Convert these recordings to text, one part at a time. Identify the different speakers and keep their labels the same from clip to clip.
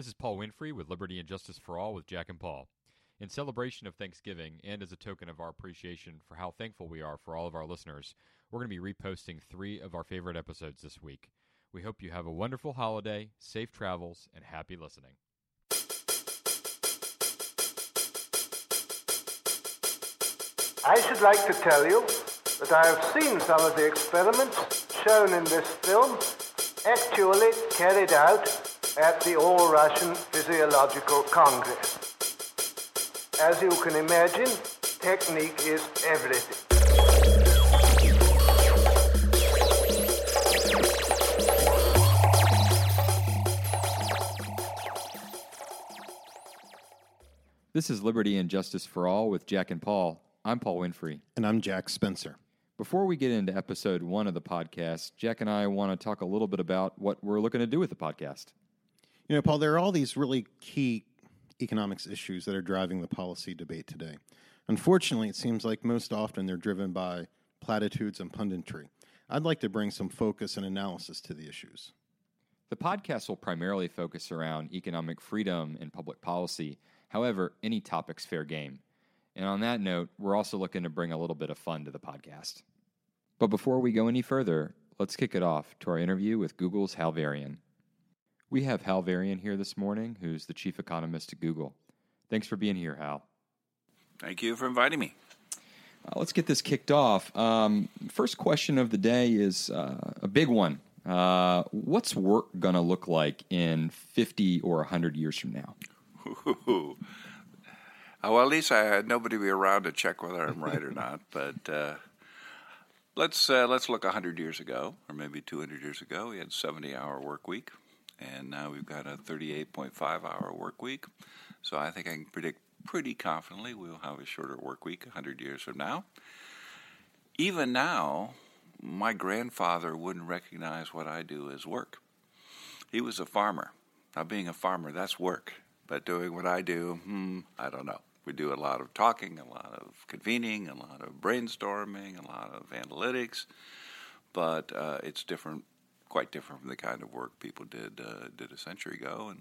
Speaker 1: This is Paul Winfree with Liberty and Justice for All with Jack and Paul. In celebration of Thanksgiving and as a token of our appreciation for how thankful we are for all of our listeners, we're going to be reposting three of our favorite episodes this week. We hope you have a wonderful holiday, safe travels, and happy listening.
Speaker 2: I should like to tell you that I have seen some of the experiments shown in this film actually carried out at the All-Russian Physiological Congress. As you can imagine, technique is everything.
Speaker 1: This is Liberty and Justice for All with Jack and Paul. I'm Paul Winfree.
Speaker 3: And I'm Jack Spencer.
Speaker 1: Before we get into episode one of the podcast, Jack and I want to talk a little bit about what we're looking to do with the podcast.
Speaker 3: You know, Paul, there are all these really key economics issues that are driving the policy debate today. Unfortunately, it seems like most often they're driven by platitudes and punditry. I'd like to bring some focus and analysis to the issues.
Speaker 1: The podcast will primarily focus around economic freedom and public policy However, any topic's fair game. And on that note, we're also looking to bring a little bit of fun to the podcast. But before we go any further, let's kick it off to our interview with Google's Hal Varian. We have Hal Varian here this morning, who's the chief economist at Google. Thanks for being here, Hal.
Speaker 4: Thank you for inviting me.
Speaker 1: Uh, let's get this kicked off. Um, first question of the day is uh, a big one. Uh, what's work going to look like in 50 or 100 years from now?
Speaker 4: Oh, well, at least I had nobody be around to check whether I'm right or not. But uh, let's uh, let's look 100 years ago, or maybe 200 years ago. We had 70-hour work week, and now we've got a 38.5-hour work week. So I think I can predict pretty confidently we'll have a shorter work week 100 years from now. Even now, my grandfather wouldn't recognize what I do as work. He was a farmer. Now, being a farmer, that's work. But doing what I do, hmm, I don't know. We do a lot of talking, a lot of convening, a lot of brainstorming, a lot of analytics, but uh, it's different, quite different from the kind of work people did uh, did a century ago. And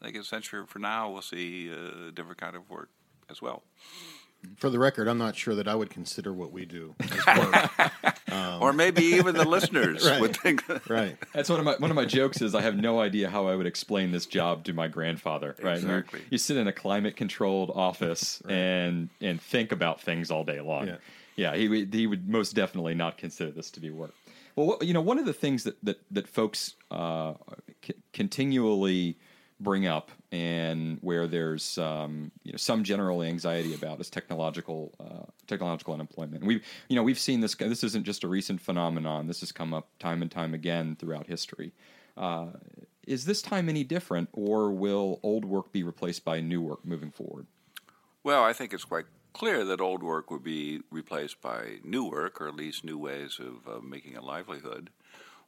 Speaker 4: I think a century from now, we'll see a different kind of work as well.
Speaker 3: For the record, I'm not sure that I would consider what we do
Speaker 4: um, or maybe even the listeners
Speaker 3: right,
Speaker 4: would think.
Speaker 3: right.
Speaker 1: That's one of my one of my jokes is I have no idea how I would explain this job to my grandfather. Right.
Speaker 4: Exactly.
Speaker 1: You, you sit in a climate controlled office right. and and think about things all day long.
Speaker 3: Yeah.
Speaker 1: Yeah. He he would most definitely not consider this to be work. Well, you know, one of the things that that that folks uh, c- continually bring up and where there's um, you know some general anxiety about is technological uh, technological unemployment. we've you know we've seen this. This isn't just a recent phenomenon. This has come up time and time again throughout history. Uh, is this time any different, or will old work be replaced by new work moving forward?
Speaker 4: Well, I think it's quite clear that old work would be replaced by new work, or at least new ways of uh, making a livelihood.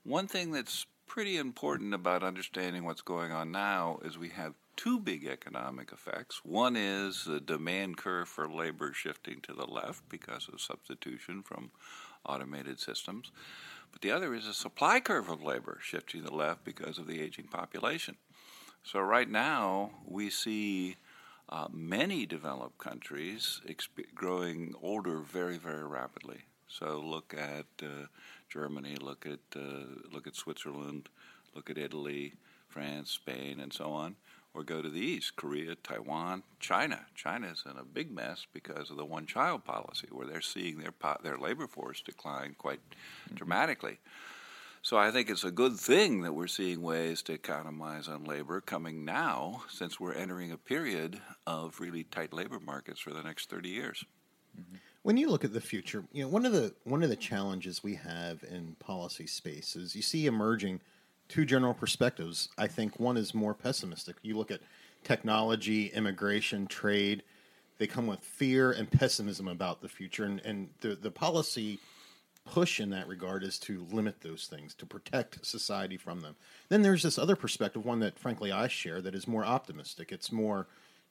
Speaker 4: One thing that's pretty important about understanding what's going on now is we have two big economic effects. One is the demand curve for labor shifting to the left because of substitution from automated systems. But the other is a supply curve of labor shifting to the left because of the aging population. So, right now, we see uh, many developed countries exp- growing older very, very rapidly. So, look at uh, Germany, look at uh, look at Switzerland, look at Italy, France, Spain, and so on, or go to the east, Korea, Taiwan, China. China is in a big mess because of the one-child policy, where they're seeing their po- their labor force decline quite mm-hmm. dramatically. So I think it's a good thing that we're seeing ways to economize on labor coming now, since we're entering a period of really tight labor markets for the next 30 years.
Speaker 3: Mm-hmm. When you look at the future, you know one of the one of the challenges we have in policy space is you see emerging two general perspectives. I think one is more pessimistic. You look at technology, immigration, trade; they come with fear and pessimism about the future, and, and the the policy push in that regard is to limit those things, to protect society from them. Then there's this other perspective, one that frankly I share, that is more optimistic. It's more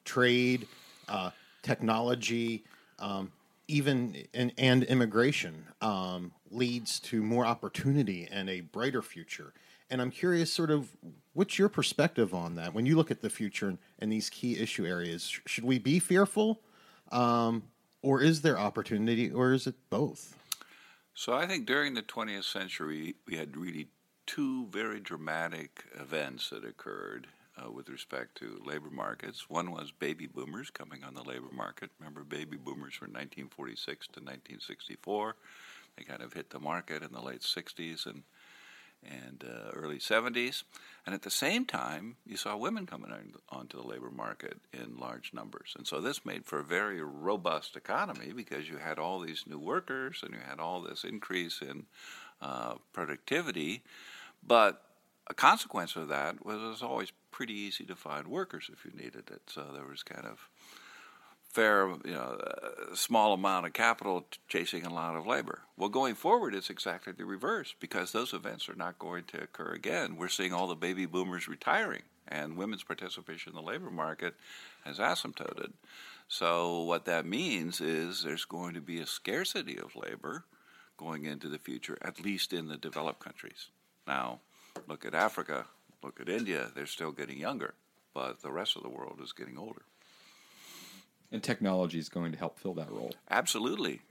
Speaker 3: trade, uh, technology, um, even in, and immigration um, leads to more opportunity and a brighter future. and I'm curious, sort of, what's your perspective on that when you look at the future and, and these key issue areas? Sh- should we be fearful, um, or is there opportunity, or is it both?
Speaker 4: So I think during the 20th century, we had really two very dramatic events that occurred uh, with respect to labor markets. One was baby boomers coming on the labor market. Remember, baby boomers from 1946 to 1964. They kind of hit the market in the late 60s and and uh, early 70s. And at the same time, you saw women coming on, onto the labor market in large numbers. And so this made for a very robust economy because you had all these new workers and you had all this increase in uh, productivity. But a consequence of that was it was always pretty easy to find workers if you needed it. So there was kind of fair, you know, a small amount of capital chasing a lot of labor. Well, going forward, it's exactly the reverse because those events are not going to occur again. We're seeing all the baby boomers retiring, and women's participation in the labor market has asymptoted. So, what that means is there's going to be a scarcity of labor going into the future, at least in the developed countries. Now, look at Africa, look at India, they're still getting younger, but the rest of the world is getting older.
Speaker 1: And technology is going to help fill that role.
Speaker 4: Absolutely.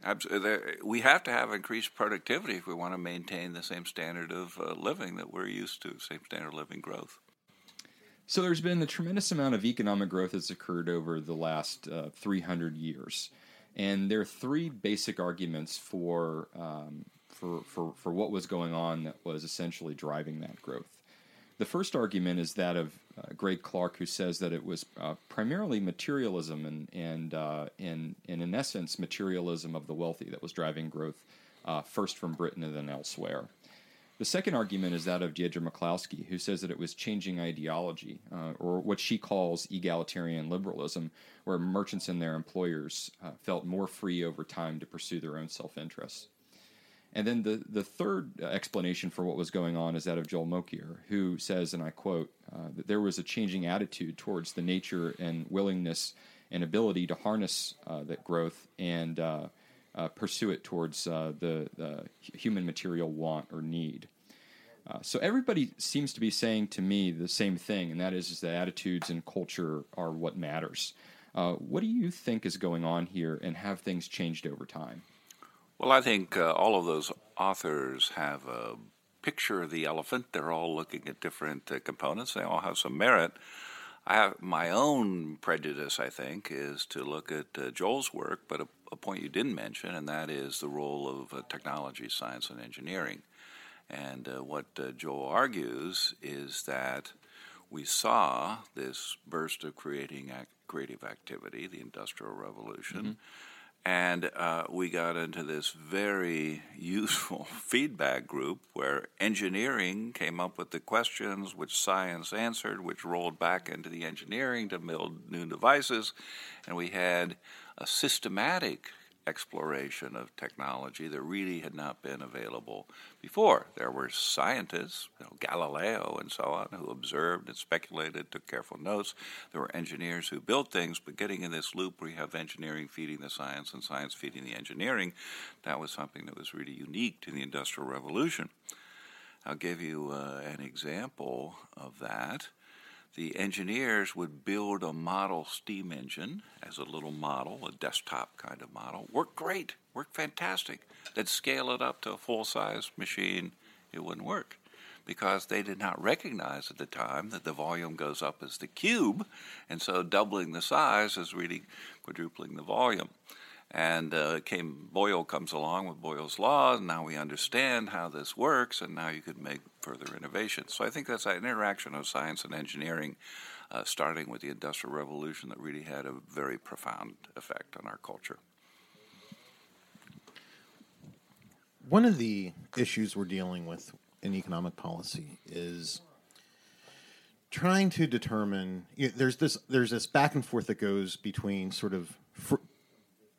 Speaker 4: We have to have increased productivity if we want to maintain the same standard of uh, living that we're used to, same standard of living growth.
Speaker 1: So there's been a tremendous amount of economic growth that's occurred over the last uh, 300 years. And there are three basic arguments for, um, for, for, for what was going on that was essentially driving that growth. The first argument is that of uh, Greg Clark, who says that it was uh, primarily materialism and and, uh, and and in essence materialism of the wealthy that was driving growth, uh, first from Britain and then elsewhere. The second argument is that of Deirdre McCloskey, who says that it was changing ideology, uh, or what she calls egalitarian liberalism, where merchants and their employers uh, felt more free over time to pursue their own self interest. And then the, the third explanation for what was going on is that of Joel Mokyr, who says, and I quote, uh, that there was a changing attitude towards the nature and willingness and ability to harness uh, that growth and uh, uh pursue it towards uh, the, the, human material want or need. Uh, so everybody seems to be saying to me the same thing, and that is, is that attitudes and culture are what matters. what do you think is going on here, and have things changed over time?
Speaker 4: Well, I think uh, all of those authors have a picture of the elephant. They're all looking at different uh, components. They all have some merit. I have my own prejudice, I think, is to look at uh, Joel's work, but a, a, point you didn't mention, and that is the role of uh, technology, science, and engineering. And uh, what uh, Joel argues is that we saw this burst of creating creative activity, the Industrial Revolution. Mm-hmm and uh, we got into this very useful feedback group where engineering came up with the questions, which science answered, which rolled back into the engineering to build new devices. And we had a systematic exploration of technology that really had not been available before. There were scientists, you know, Galileo and so on, who observed and speculated, took careful notes. There were engineers who built things, but getting in this loop where you have engineering feeding the science and science feeding the engineering, that was something that was really unique to the Industrial Revolution. I'll give you uh, an example of that the engineers would build a model steam engine as a little model, a desktop kind of model. Worked great, worked fantastic. They'd scale it up to a full size machine, it wouldn't work because they did not recognize at the time that the volume goes up as the cube, and so doubling the size is really quadrupling the volume. And uh, came Boyle comes along with Boyle's law, and now we understand how this works, and now you could make further innovations. So I think that's an interaction of science and engineering, uh, starting with the Industrial Revolution, that really had a very profound effect on our culture.
Speaker 3: One of the issues we're dealing with in economic policy is trying to determine. You know, there's this there's this back and forth that goes between sort of fr-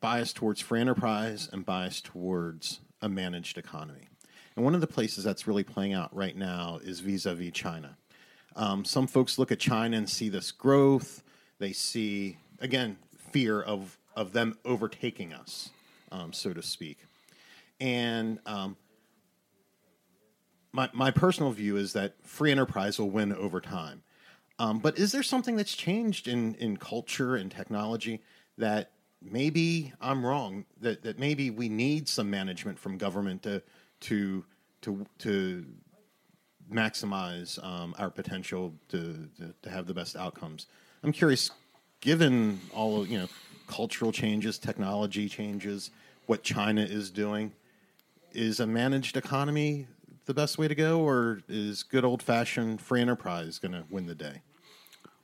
Speaker 3: bias towards free enterprise and bias towards a managed economy. And one of the places that's really playing out right now is vis a vis China. Um, some folks look at China and see this growth. They see, again, fear of, of them overtaking us, um, so to speak. And um, my my personal view is that free enterprise will win over time. Um, but is there something that's changed in in culture and technology that maybe I'm wrong? That that maybe we need some management from government to to to to maximize um, our potential to, to to have the best outcomes. I'm curious, given all of you know cultural changes, technology changes, what China is doing, is a managed economy the best way to go, or is good old fashioned free enterprise going to win the day?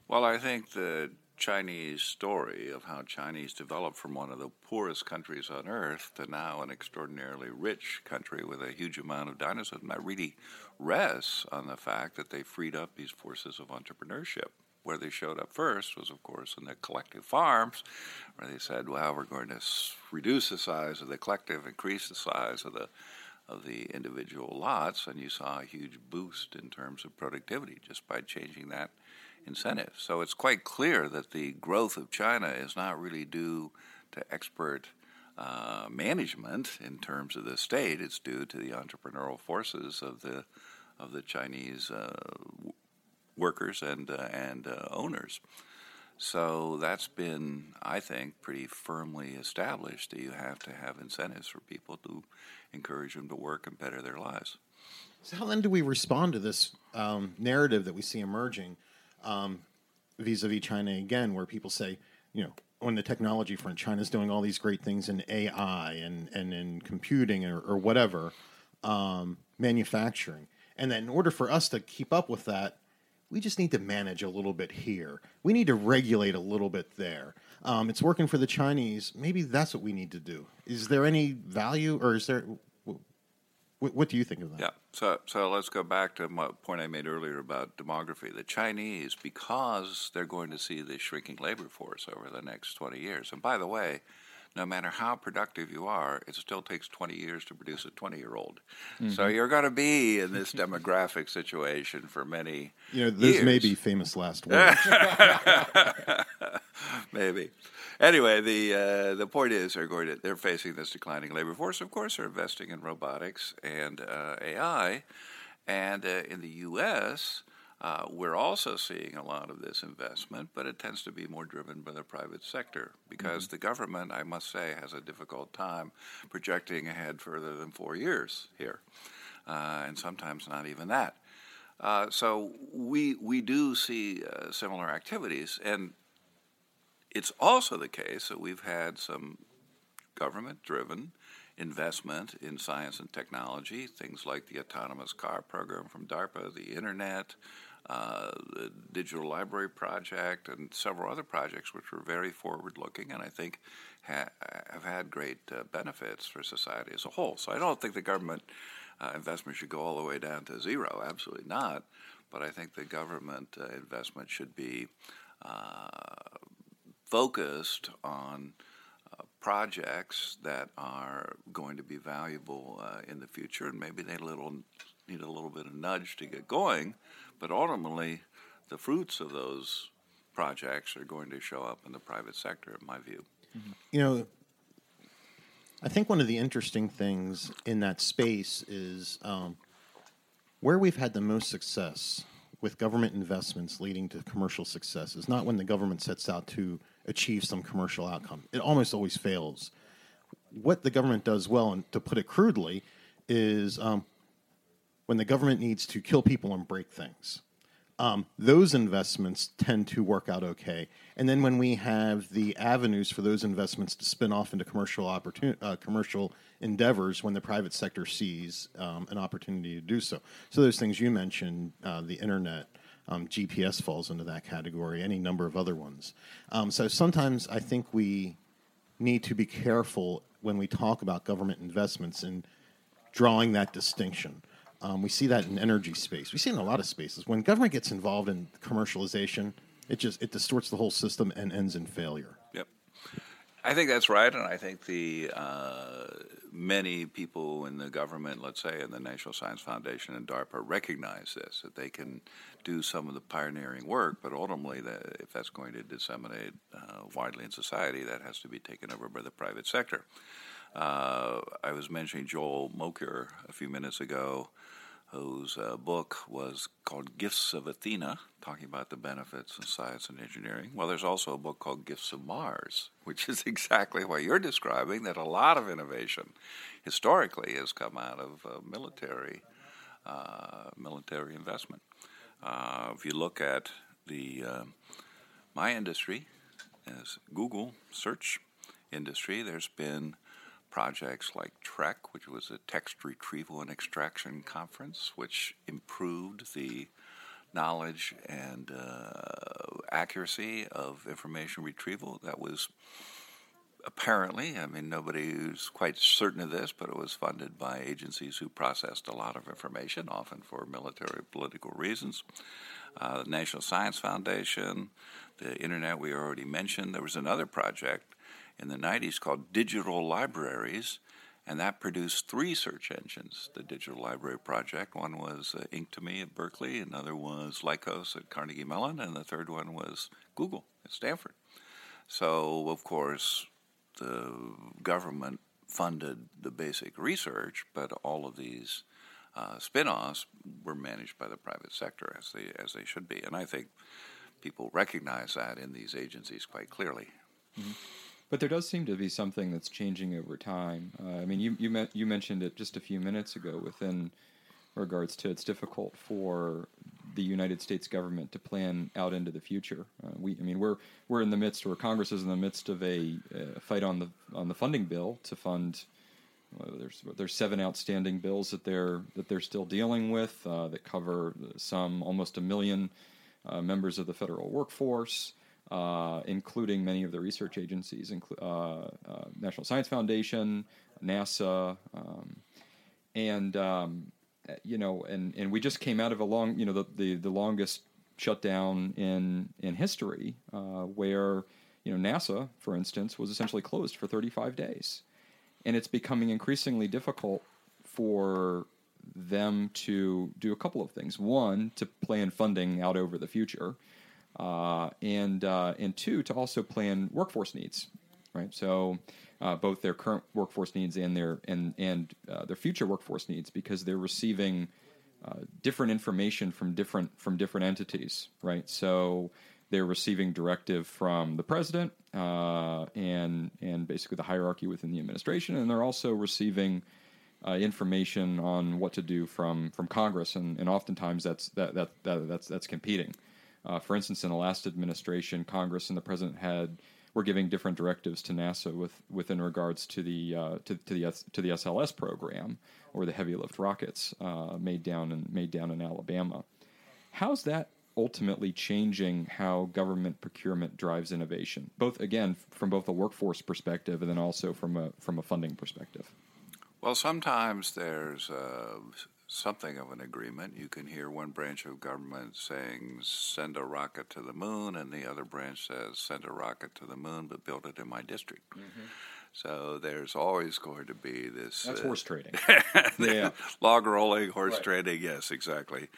Speaker 4: Well, I think the Chinese story of how Chinese developed from one of the poorest countries on earth to now an extraordinarily rich country with a huge amount of dynamism that really rests on the fact that they freed up these forces of entrepreneurship. Where they showed up first was, of course, in the collective farms, where they said, "Well, we're going to reduce the size of the collective, increase the size of the of the individual lots," and you saw a huge boost in terms of productivity just by changing that incentive. So it's quite clear that the growth of China is not really due to expert uh, management in terms of the state. It's due to the entrepreneurial forces of the of the Chinese uh, workers and uh, and uh, owners. So that's been, I think, pretty firmly established that you have to have incentives for people to encourage them to work and better their lives.
Speaker 3: So how then do we respond to this um, narrative that we see emerging? Um, vis-a-vis China again, where people say, you know, on the technology front, China's doing all these great things in AI and, and in computing or, or whatever, um, manufacturing. And that in order for us to keep up with that, we just need to manage a little bit here. We need to regulate a little bit there. Um, it's working for the Chinese. Maybe that's what we need to do. Is there any value, or is there what, what do you think of that?
Speaker 4: Yeah. So, so let's go back to my point I made earlier about demography. The Chinese, because they're going to see the shrinking labor force over the next 20 years, and by the way, no matter how productive you are, it still takes 20 years to produce a 20 year old. Mm-hmm. So you're going to be in this demographic situation for many
Speaker 3: You know, those
Speaker 4: years.
Speaker 3: may be famous last words.
Speaker 4: Maybe. Anyway, the uh, the point is they're going to they're facing this declining labor force. Of course, they're investing in robotics and uh, AI, and uh, in the U.S. Uh, we're also seeing a lot of this investment, but it tends to be more driven by the private sector because mm-hmm. the government, I must say, has a difficult time projecting ahead further than four years here, uh, and sometimes not even that. Uh, so we we do see uh, similar activities, and it's also the case that we've had some government-driven investment in science and technology, things like the autonomous car program from DARPA, the internet, uh, the Digital Library Project, and several other projects which were very forward looking and I think ha- have had great uh, benefits for society as a whole. So I don't think the government uh, investment should go all the way down to zero, absolutely not. But I think the government uh, investment should be uh, focused on uh, projects that are going to be valuable in the future and maybe they little need a little bit of nudge to get going but ultimately, the fruits of those projects are going to show up in the private sector, in my view.
Speaker 3: Mm-hmm. You know, I think one of the interesting things in that space is um, where we've had the most success with government investments leading to commercial success is not when the government sets out to achieve some commercial outcome. It almost always fails. What the government does well, and to put it crudely, is um, when the government needs to kill people and break things. Um, those investments tend to work out okay. And then when we have the avenues for those investments to spin off into commercial opportun- uh, commercial endeavors, when the private sector sees um, an opportunity to do so. So those things you mentioned, uh, the internet, um, GPS falls into that category. Any number of other ones. Um, so sometimes I think we need to be careful when we talk about government investments in drawing that distinction. Um, we see that in energy space. We see it in a lot of spaces. When government gets involved in commercialization, it just it distorts the whole system and ends in failure.
Speaker 4: I think that's right, and I think the uh, many people in the government, let's say in the National Science Foundation and DARPA, recognize this that they can do some of the pioneering work, but ultimately, if that's going to disseminate uh, widely in society, that has to be taken over by the private sector. Uh, I was mentioning Joel Mokyr a few minutes ago whose uh, book was called Gifts of Athena, talking about the benefits of science and engineering. Well, there's also a book called Gifts of Mars, which is exactly what you're describing that a lot of innovation historically has come out of uh, military, uh, military investment. Uh, if you look at the uh, my industry, as Google search industry, there's been projects like TREC, which was a text retrieval and extraction conference, which improved the knowledge and uh, accuracy of information retrieval. That was apparently, I mean, nobody is quite certain of this, but it was funded by agencies who processed a lot of information, often for military political reasons. Uh, the National Science Foundation, the Internet we already mentioned. There was another project in the 90s called Digital Libraries, and that produced three search engines the Digital Library Project. One was uh, Inktomi at Berkeley, another was Lycos at Carnegie Mellon, and the third one was Google at Stanford. So, of course, the government funded the basic research, but all of these uh, spin-offs were managed by the private sector as they as they should be, and I think people recognize that in these agencies quite clearly.
Speaker 1: Mm-hmm. But there does seem to be something that's changing over time. Uh, I mean, you you, me- you mentioned it just a few minutes ago within regards to it's difficult for the United States government to plan out into the future. Uh, we, I mean, we're we're in the midst, or Congress is in the midst of a uh, fight on the on the funding bill to fund. Uh, there's there's seven outstanding bills that they're that they're still dealing with uh, that cover some almost a million uh, members of the federal workforce uh, including many of the research agencies, inclu- uh, uh, National Science Foundation, NASA, um, and um, you know, and, and we just came out of a long, you know, the the, the longest shutdown in in history, where you know NASA, for instance, was essentially closed for 35 days, and it's becoming increasingly difficult for them to do a couple of things. One, to plan funding out over the future uh, and uh, and two to also plan workforce needs, right? So uh, both their current workforce needs and their and and uh, their future workforce needs because they're receiving uh, different information from different from different entities, right? So they're receiving directive from the president uh, and and basically the hierarchy within the administration, and they're also receiving. Uh, information on what to do from, from Congress, and, and oftentimes that's that, that, that that's that's competing. Uh, for instance, in the last administration, Congress and the president had were giving different directives to NASA with within regards to the uh, to, to, the to the SLS program or the heavy lift rockets uh, made down in made down in Alabama. How's that ultimately changing how government procurement drives innovation? Both again from both a workforce perspective and then also from a from a funding perspective.
Speaker 4: Well, sometimes there's uh, something of an agreement. You can hear one branch of government saying, send a rocket to the moon, and the other branch says, send a rocket to the moon, but build it in my district. Mm-hmm. So there's always going to be this.
Speaker 1: That's uh, horse trading.
Speaker 4: yeah. Log rolling, horse right. trading, yes, exactly.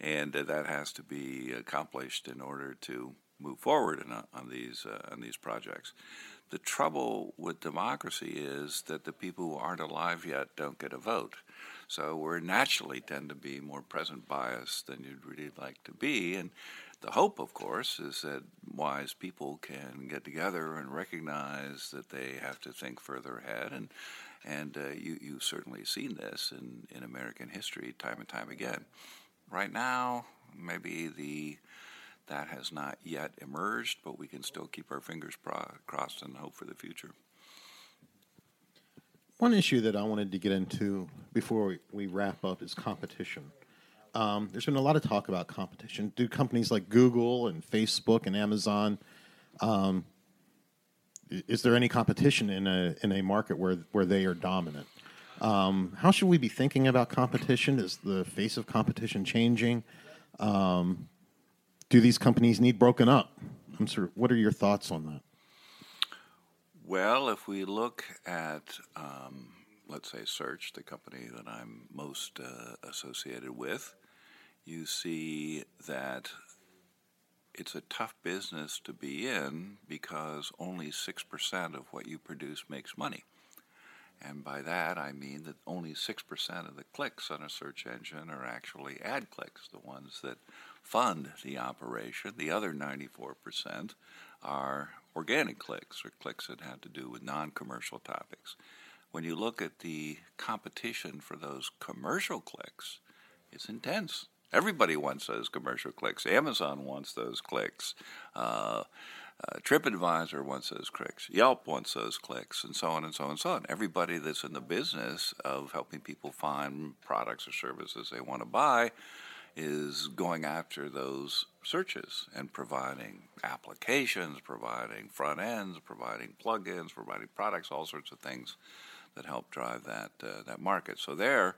Speaker 4: And uh, that has to be accomplished in order to move forward in, uh, on these uh, on these projects. The trouble with democracy is that the people who aren't alive yet don't get a vote. So we naturally tend to be more present biased than you'd really like to be. And the hope, of course, is that wise people can get together and recognize that they have to think further ahead. And and uh, you you've certainly seen this in, in American history time and time again. Right now, maybe the that has not yet emerged, but we can still keep our fingers pro- crossed and hope for the future.
Speaker 3: One issue that I wanted to get into before we, we wrap up is competition. Um, there's been a lot of talk about competition. Do companies like Google and Facebook and Amazon, um, is there any competition in a in a market where where they are dominant? Um, how should we be thinking about competition? Is the face of competition changing? Um, do these companies need broken up? I'm sort what are your thoughts on that?
Speaker 4: Well, if we look at, um, let's say, Search, the company that I'm most uh, associated with, you see that it's a tough business to be in because only 6% of what you produce makes money. And by that, I mean that only 6% of the clicks on a search engine are actually ad clicks, the ones that fund the operation. The other 94% are organic clicks or clicks that have to do with non commercial topics. When you look at the competition for those commercial clicks, it's intense. Everybody wants those commercial clicks. Amazon wants those clicks. Uh, uh, TripAdvisor wants those clicks. Yelp wants those clicks, and so on and so on and so on. Everybody that's in the business of helping people find products or services they want to buy is going after those searches and providing applications, providing front ends, providing plugins, providing products, all sorts of things that help drive that uh, that market. So there,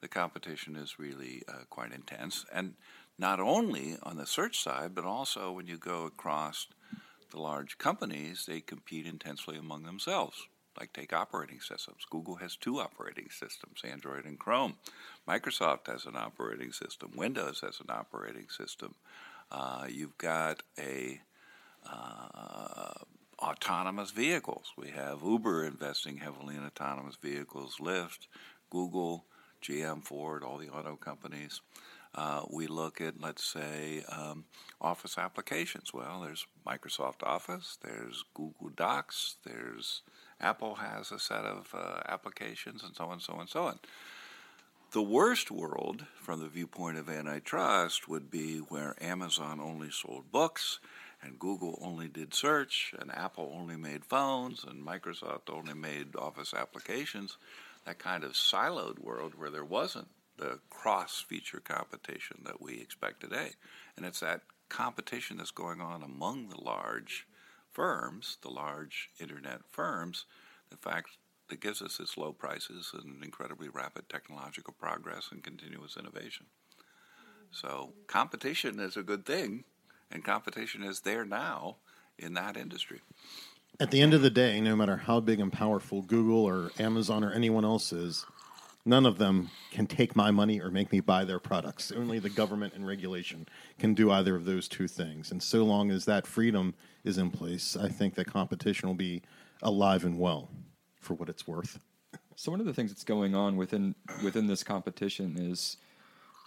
Speaker 4: the competition is really uh, quite intense, and not only on the search side, but also when you go across the large companies, they compete intensely among themselves. Like take operating systems. Google has two operating systems, Android and Chrome. Microsoft has an operating system. Windows has an operating system. Uh, you've got a uh, autonomous vehicles. We have Uber investing heavily in autonomous vehicles, Lyft, Google, GM, Ford, all the auto companies. Uh, we look at, let's say, um, Office applications. Well, there's Microsoft Office, there's Google Docs, there's Apple has a set of uh, applications, and so on, so on, so on. The worst world, from the viewpoint of antitrust, would be where Amazon only sold books, and Google only did search, and Apple only made phones, and Microsoft only made Office applications. That kind of siloed world where there wasn't the cross feature competition that we expect today. And it's that competition that's going on among the large firms, the large internet firms, the fact that gives us its low prices and incredibly rapid technological progress and continuous innovation. So competition is a good thing, and competition is there now in that industry.
Speaker 3: At the end of the day, no matter how big and powerful Google or Amazon or anyone else is, None of them can take my money or make me buy their products. Only the government and regulation can do either of those two things. And so long as that freedom is in place, I think that competition will be alive and well for what it's worth.
Speaker 1: So one of the things that's going on within within this competition is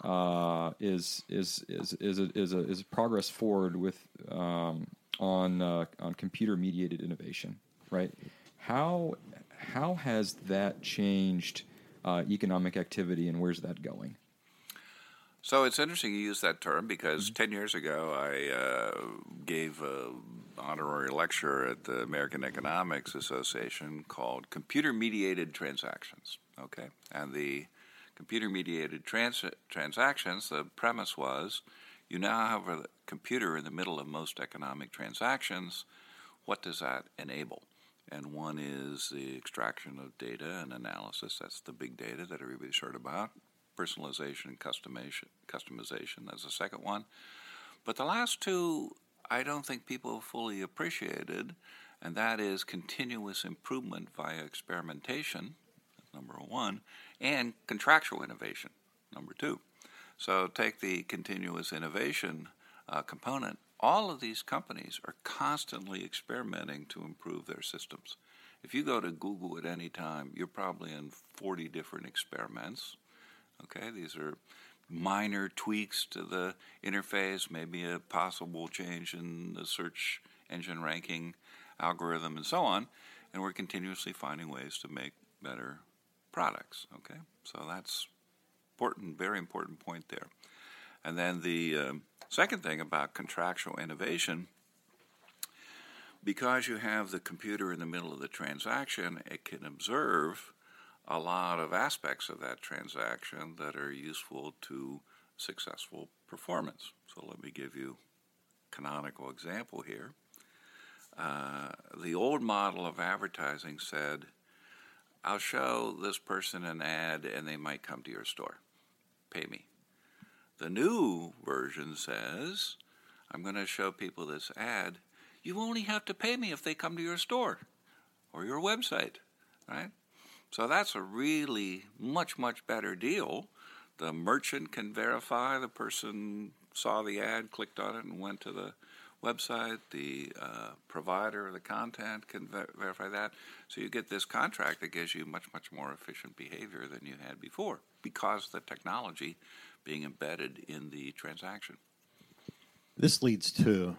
Speaker 1: uh, is is is is a, is a, is a progress forward with um, on uh, on computer mediated innovation, right? How how has that changed uh, economic activity, and where's that going?
Speaker 4: So it's interesting you use that term because mm-hmm. 10 years ago I uh, gave an honorary lecture at the American Economics Association called Computer Mediated Transactions. Okay. And the computer mediated trans- transactions, the premise was you now have a computer in the middle of most economic transactions. What does that enable? And one is the extraction of data and analysis. That's the big data that everybody's heard about. Personalization and customization, customization. That's the second one. But the last two, I don't think people fully appreciated, and that is continuous improvement via experimentation, number one, and contractual innovation, number two. So take the continuous innovation uh, component all of these companies are constantly experimenting to improve their systems. If you go to Google at any time, you're probably in 40 different experiments. Okay, these are minor tweaks to the interface, maybe a possible change in the search engine ranking algorithm, and so on. And we're continuously finding ways to make better products. Okay, so that's important, very important point there. And then the um, second thing about contractual innovation because you have the computer in the middle of the transaction, it can observe a lot of aspects of that transaction that are useful to successful performance. So let me give you a canonical example here. Uh, the old model of advertising said, I'll show this person an ad and they might come to your store. Pay me. The new version says, I'm going to show people this ad. You only have to pay me if they come to your store or your website, right? So that's a really much, much better deal. The merchant can verify the person saw the ad, clicked on it, and went to the website, the uh, provider of the content can ver- verify that. So you get this contract that gives you much, much more efficient behavior than you had before because the technology being embedded in the transaction.
Speaker 3: This leads to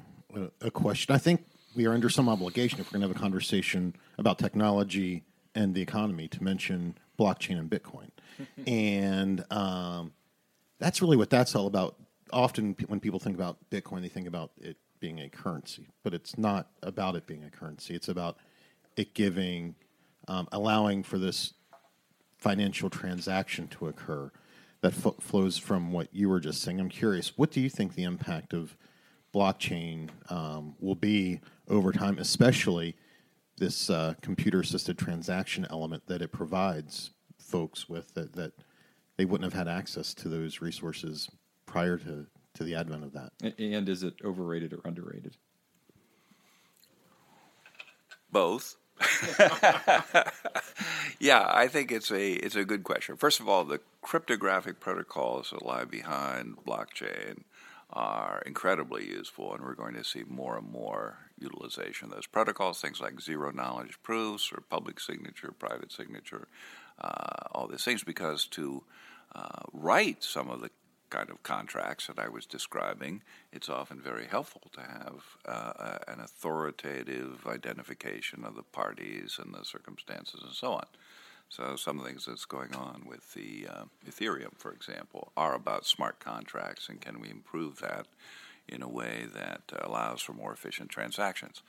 Speaker 3: a, question. I think we are under some obligation if we're going to have a conversation about technology and the economy to mention blockchain and Bitcoin. and um, that's really what that's all about. Often, when people think about Bitcoin, they think about it being a currency, but it's not about it being a currency. It's about it giving, um, allowing for this financial transaction to occur that f- flows from what you were just saying. I'm curious, what do you think the impact of blockchain um, will be over time, especially this uh, computer assisted transaction element that it provides folks with that, that they wouldn't have had access to those resources prior to, to the advent of that.
Speaker 1: And is it overrated or underrated?
Speaker 4: Both. yeah, I think it's a it's a good question. First of all, the cryptographic protocols that lie behind blockchain are incredibly useful, and we're going to see more and more utilization of those protocols. Things like zero knowledge proofs or public signature, private signature, uh, all these things, because to uh, write some of the kind of contracts that I was describing, it's often very helpful to have uh, an authoritative identification of the parties and the circumstances and so on. So some of the things that's going on with the uh, Ethereum, for example, are about smart contracts, and can we improve that in a way that allows for more efficient transactions?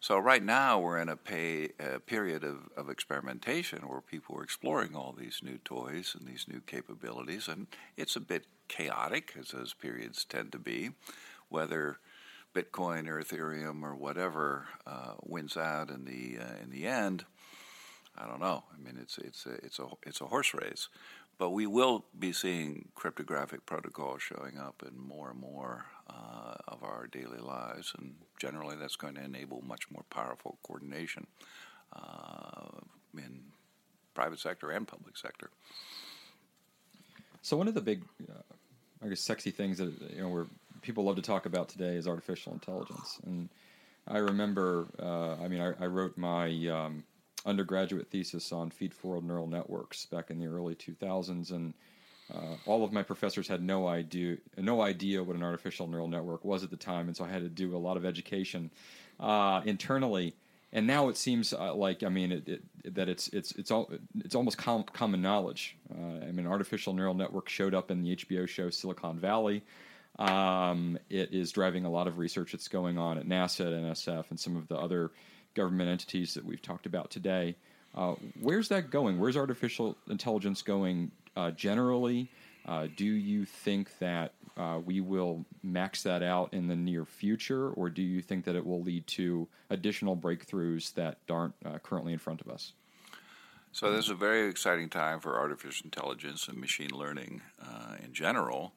Speaker 4: So right now we're in a, pay, a period of, of experimentation where people are exploring all these new toys and these new capabilities, and it's a bit chaotic, as those periods tend to be, whether Bitcoin or Ethereum or whatever uh, wins out in the uh, in the end. I don't know. I mean, it's it's a, it's a it's a horse race, but we will be seeing cryptographic protocols showing up in more and more uh, of our daily lives, and generally, that's going to enable much more powerful coordination uh, in private sector and public sector.
Speaker 1: So one of the big, uh, I guess, sexy things that you know where people love to talk about today is artificial intelligence, and I remember, uh, I mean, I, I wrote my um, undergraduate thesis on feed-forward neural networks back in the early 2000s, and uh, all of my professors had no idea no idea what an artificial neural network was at the time, and so I had to do a lot of education uh, internally. And now it seems uh, like I mean it, it, that it's it's it's all it's almost com- common knowledge. Uh, I mean, artificial neural network showed up in the HBO show Silicon Valley. Um, it is driving a lot of research that's going on at NASA, at NSF, and some of the other government entities that we've talked about today. Uh, where's that going? Where's artificial intelligence going uh, generally? Uh, do you think that uh, we will max that out in the near future, or do you think that it will lead to additional breakthroughs that aren't uh, currently in front of us?
Speaker 4: So, this is a very exciting time for artificial intelligence and machine learning uh, in general.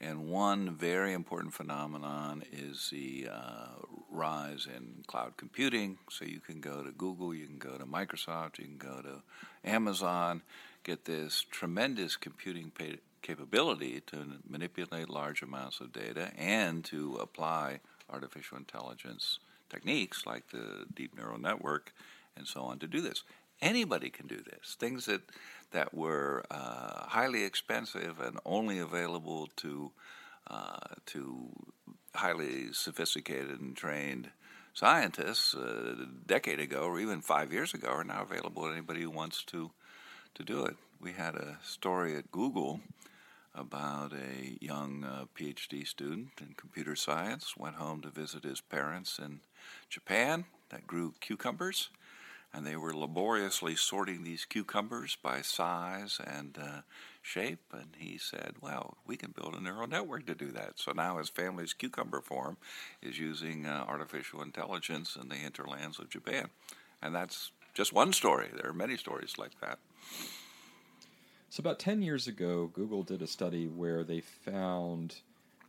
Speaker 4: And one very important phenomenon is the uh, rise in cloud computing. So you can go to Google, you can go to Microsoft, you can go to Amazon, get this tremendous computing capability to manipulate large amounts of data and to apply artificial intelligence techniques like the deep neural network and so on to do this. Anybody can do this. Things that that were uh, highly expensive and only available to uh, to highly sophisticated and trained scientists uh, a decade ago or even five years ago are now available to anybody who wants to to do it. We had a story at Google about a young uh, PhD student in computer science went home to visit his parents in Japan that grew cucumbers and they were laboriously sorting these cucumbers by size and uh, shape. And he said, "Well, we can build a neural network to do that." So now his family's cucumber farm is using uh, artificial intelligence in the hinterlands of Japan, and that's just one story. There are many stories like that.
Speaker 1: So about ten years ago, Google did a study where they found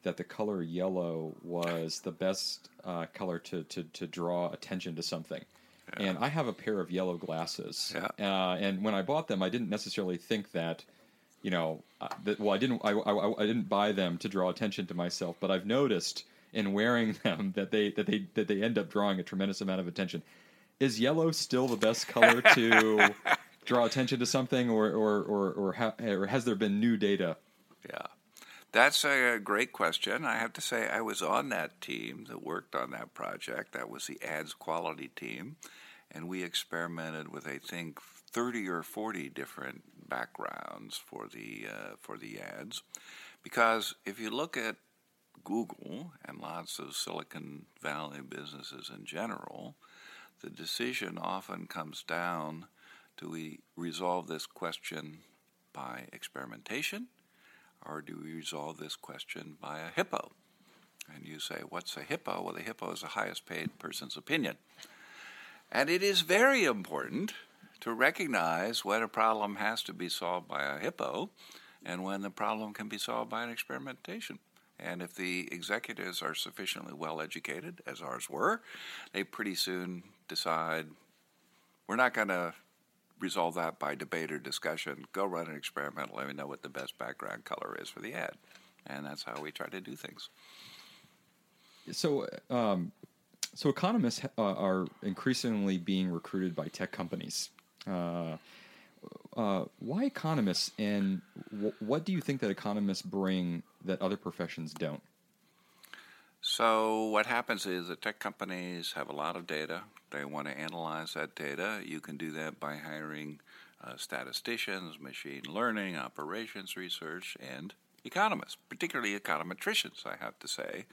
Speaker 1: that the color yellow was the best uh, color to, to, to draw attention to something. And I have a pair of yellow glasses.
Speaker 4: Yeah.
Speaker 1: Uh, and when I bought them, I didn't necessarily think that, you know, uh, that, well, I didn't, I, I, I, didn't buy them to draw attention to myself, but I've noticed in wearing them that they that they that they end up drawing a tremendous amount of attention. Is yellow still the best color to draw attention to something, or or or or, ha- or has there been new data?
Speaker 4: Yeah. That's a great question. I have to say, I was on that team that worked on that project. That was the ads quality team. And we experimented with, I think, 30 or 40 different backgrounds for the, uh, for the ads. Because if you look at Google and lots of Silicon Valley businesses in general, the decision often comes down do we resolve this question by experimentation or do we resolve this question by a hippo? And you say, What's a hippo? Well, the hippo is the highest paid person's opinion. And it is very important to recognize when a problem has to be solved by a hippo and when the problem can be solved by an experimentation. And if the executives are sufficiently well educated, as ours were, they pretty soon decide we're not going to resolve that by debate or discussion. Go run an experiment. Let me know what the best background color is for the ad, and that's how we try to do things.
Speaker 1: So, um, so economists uh, are increasingly being recruited by tech companies. Uh, uh, why economists, and w- what do you think that economists bring that other professions don't?
Speaker 4: So, what happens is that tech companies have a lot of data. They want to analyze that data. You can do that by hiring uh, statisticians, machine learning, operations research, and economists, particularly econometricians, I have to say,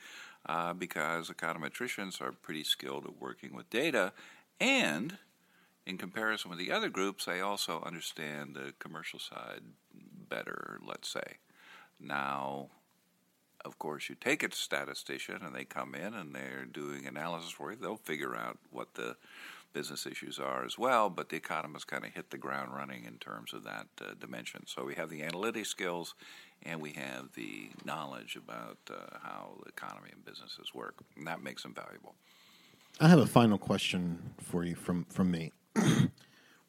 Speaker 4: uh, because econometricians are pretty skilled at working with data. And in comparison with the other groups, they also understand the commercial side better, let's say. Now, of course, you take a statistician and they come in and they're doing analysis for you. They'll figure out what the business issues are as well, but the economists kind of hit the ground running in terms of that uh, dimension. So we have the analytic skills and we have the knowledge about uh, how the economy and businesses work, and that makes them valuable.
Speaker 3: I have a final question for you from, from me. when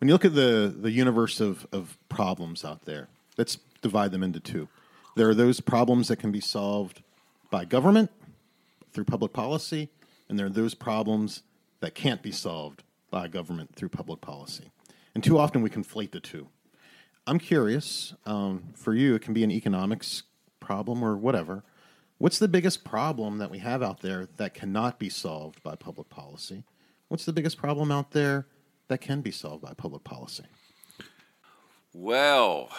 Speaker 3: you look at the, the universe of, of problems out there, let's divide them into two. There are those problems that can be solved by government through public policy, and there are those problems that can't be solved by government through public policy. And too often we conflate the two. I'm curious, um, for you, it can be an economics problem or whatever. What's the biggest problem that we have out there that cannot be solved by public policy? What's the biggest problem out there that can be solved by public policy?
Speaker 4: Well,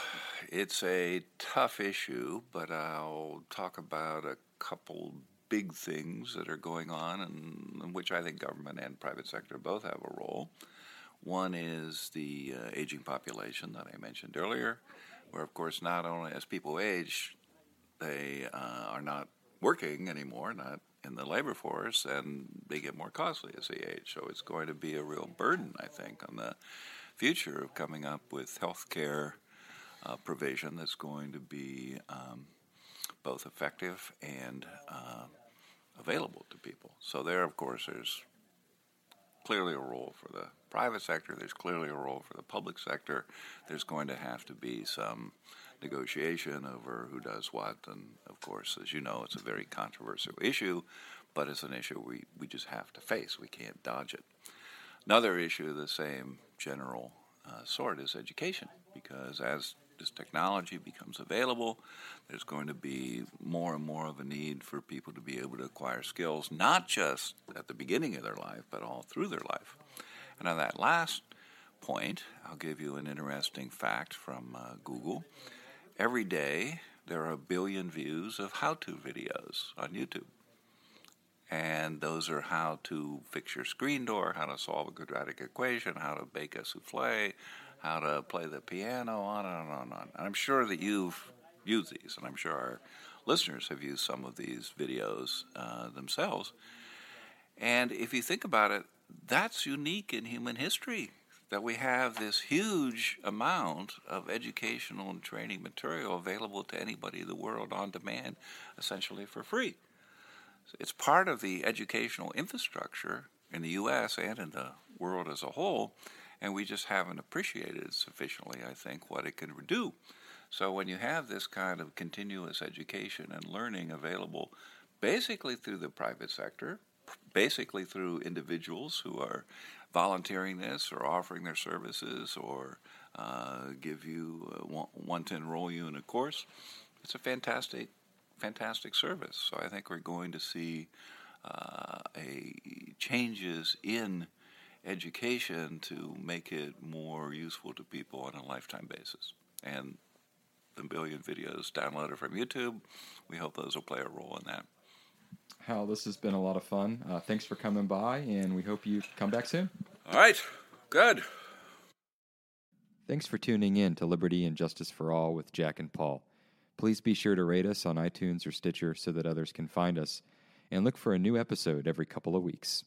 Speaker 4: it's a tough issue, but I'll talk about a couple big things that are going on and in which I think government and private sector both have a role. One is the uh, aging population that I mentioned earlier, where, of course, not only as people age, they uh, are not working anymore, not in the labor force, and they get more costly as they age. So it's going to be a real burden, I think, on the future of coming up with health care uh, provision that's going to be um, both effective and uh, available to people. So there, of course, there's clearly a role for the private sector. There's clearly a role for the public sector. There's going to have to be some negotiation over who does what. And of course, as you know, it's a very controversial issue, but it's an issue we, we just have to face. We can't dodge it. Another issue of the same general uh, sort is education, because as this technology becomes available, there's going to be more and more of a need for people to be able to acquire skills, not just at the beginning of their life, but all through their life. And on that last point, I'll give you an interesting fact from uh, Google. Every day, there are a billion views of how to videos on YouTube. And those are how to fix your screen door, how to solve a quadratic equation, how to bake a souffle, how to play the piano, on and on and on. And I'm sure that you've used these, and I'm sure our listeners have used some of these videos uh, themselves. And if you think about it, that's unique in human history that we have this huge amount of educational and training material available to anybody in the world on demand, essentially for free. It's part of the educational infrastructure in the U.S. and in the world as a whole and we just haven't appreciated sufficiently, I think, what it can do. So when you have this kind of continuous education and learning available basically through the private sector, basically through individuals who are volunteering this or offering their services or uh, give you uh, want, to enroll you in a course. It's a fantastic, fantastic service. So I think we're going to see uh, a changes in education to make it more useful to people on a lifetime basis. And the billion videos downloaded from YouTube, we hope those will play a role in that.
Speaker 1: Hal, this has been a lot of fun. Uh, thanks for coming by, and we hope you come back soon.
Speaker 4: All right, good.
Speaker 1: Thanks for tuning in to Liberty and Justice for All with Jack and Paul. Please be sure to rate us on iTunes or Stitcher so that others can find us, and look for a new episode every couple of weeks.